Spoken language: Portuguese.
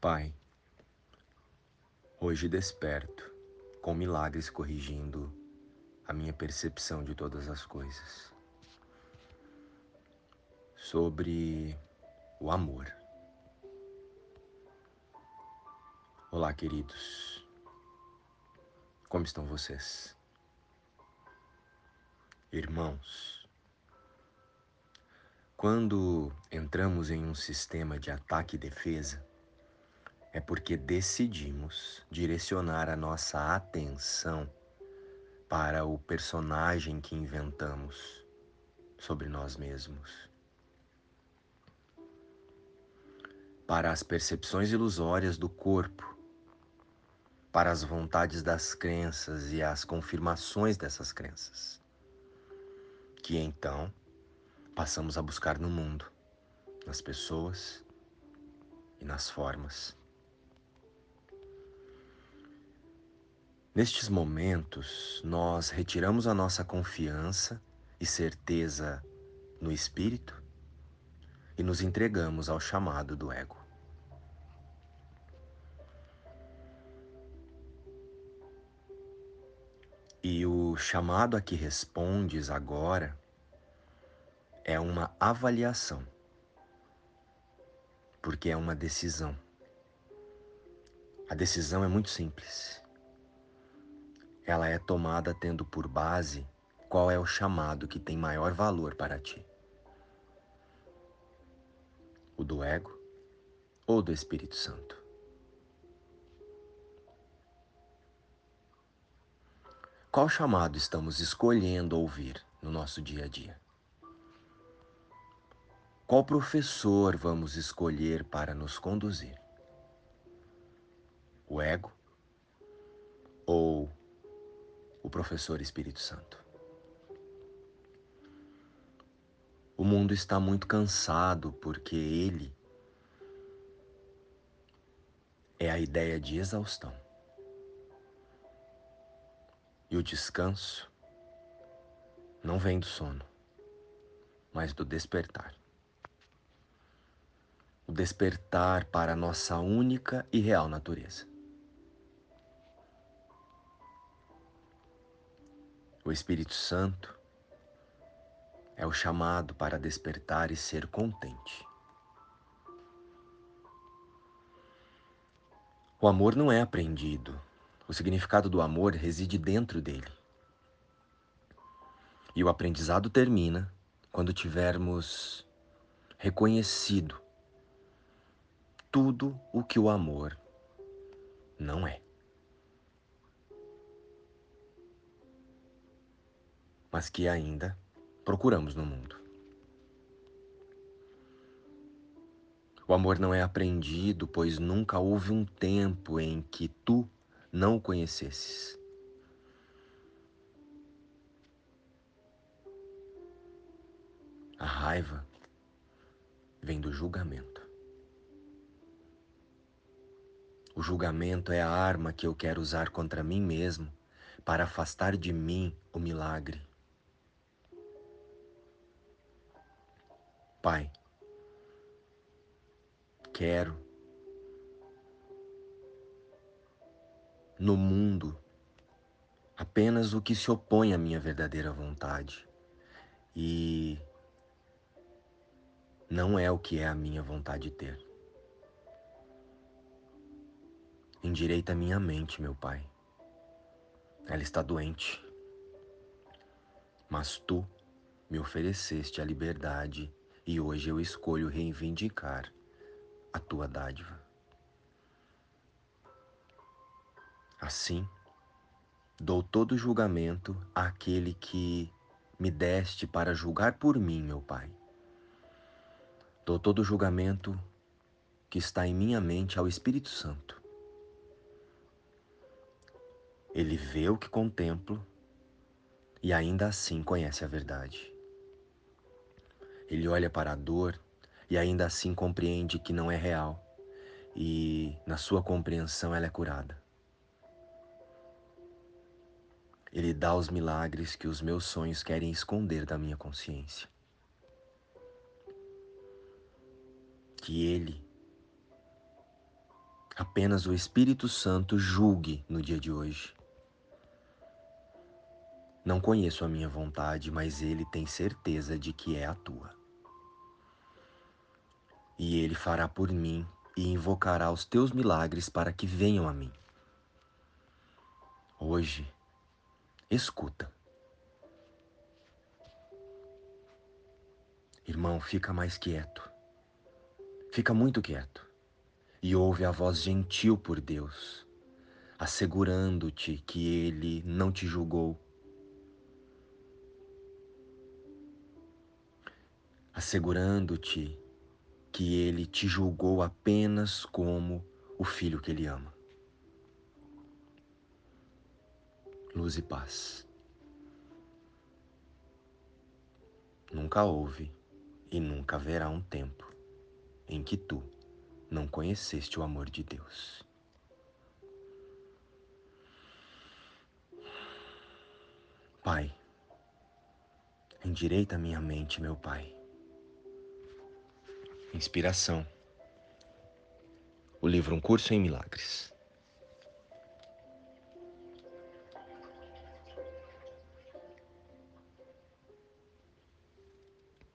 Pai, hoje desperto com milagres corrigindo a minha percepção de todas as coisas. Sobre o amor. Olá, queridos. Como estão vocês? Irmãos, quando entramos em um sistema de ataque e defesa, é porque decidimos direcionar a nossa atenção para o personagem que inventamos sobre nós mesmos. Para as percepções ilusórias do corpo, para as vontades das crenças e as confirmações dessas crenças, que então passamos a buscar no mundo, nas pessoas e nas formas. Nestes momentos, nós retiramos a nossa confiança e certeza no espírito e nos entregamos ao chamado do ego. E o chamado a que respondes agora é uma avaliação, porque é uma decisão. A decisão é muito simples ela é tomada tendo por base qual é o chamado que tem maior valor para ti: o do ego ou do Espírito Santo. Qual chamado estamos escolhendo ouvir no nosso dia a dia? Qual professor vamos escolher para nos conduzir? O ego ou o professor Espírito Santo. O mundo está muito cansado porque ele é a ideia de exaustão. E o descanso não vem do sono, mas do despertar. O despertar para a nossa única e real natureza. O Espírito Santo é o chamado para despertar e ser contente. O amor não é aprendido. O significado do amor reside dentro dele. E o aprendizado termina quando tivermos reconhecido tudo o que o amor não é. Mas que ainda procuramos no mundo. O amor não é aprendido, pois nunca houve um tempo em que tu não o conhecesses. A raiva vem do julgamento. O julgamento é a arma que eu quero usar contra mim mesmo para afastar de mim o milagre. Pai, quero no mundo apenas o que se opõe à minha verdadeira vontade e não é o que é a minha vontade ter. Endireita minha mente, meu Pai. Ela está doente, mas tu me ofereceste a liberdade e hoje eu escolho reivindicar a tua dádiva. Assim, dou todo julgamento àquele que me deste para julgar por mim, meu Pai. Dou todo julgamento que está em minha mente ao Espírito Santo. Ele vê o que contemplo e ainda assim conhece a verdade. Ele olha para a dor e ainda assim compreende que não é real, e na sua compreensão ela é curada. Ele dá os milagres que os meus sonhos querem esconder da minha consciência. Que Ele Apenas o Espírito Santo julgue no dia de hoje. Não conheço a minha vontade, mas ele tem certeza de que é a tua. E ele fará por mim e invocará os teus milagres para que venham a mim. Hoje, escuta. Irmão, fica mais quieto. Fica muito quieto e ouve a voz gentil por Deus, assegurando-te que Ele não te julgou, assegurando-te que Ele te julgou apenas como o filho que Ele ama. Luz e paz. Nunca houve e nunca haverá um tempo em que tu não conheceste o amor de Deus. Pai, endireita minha mente, meu Pai. Inspiração. O livro Um Curso em Milagres.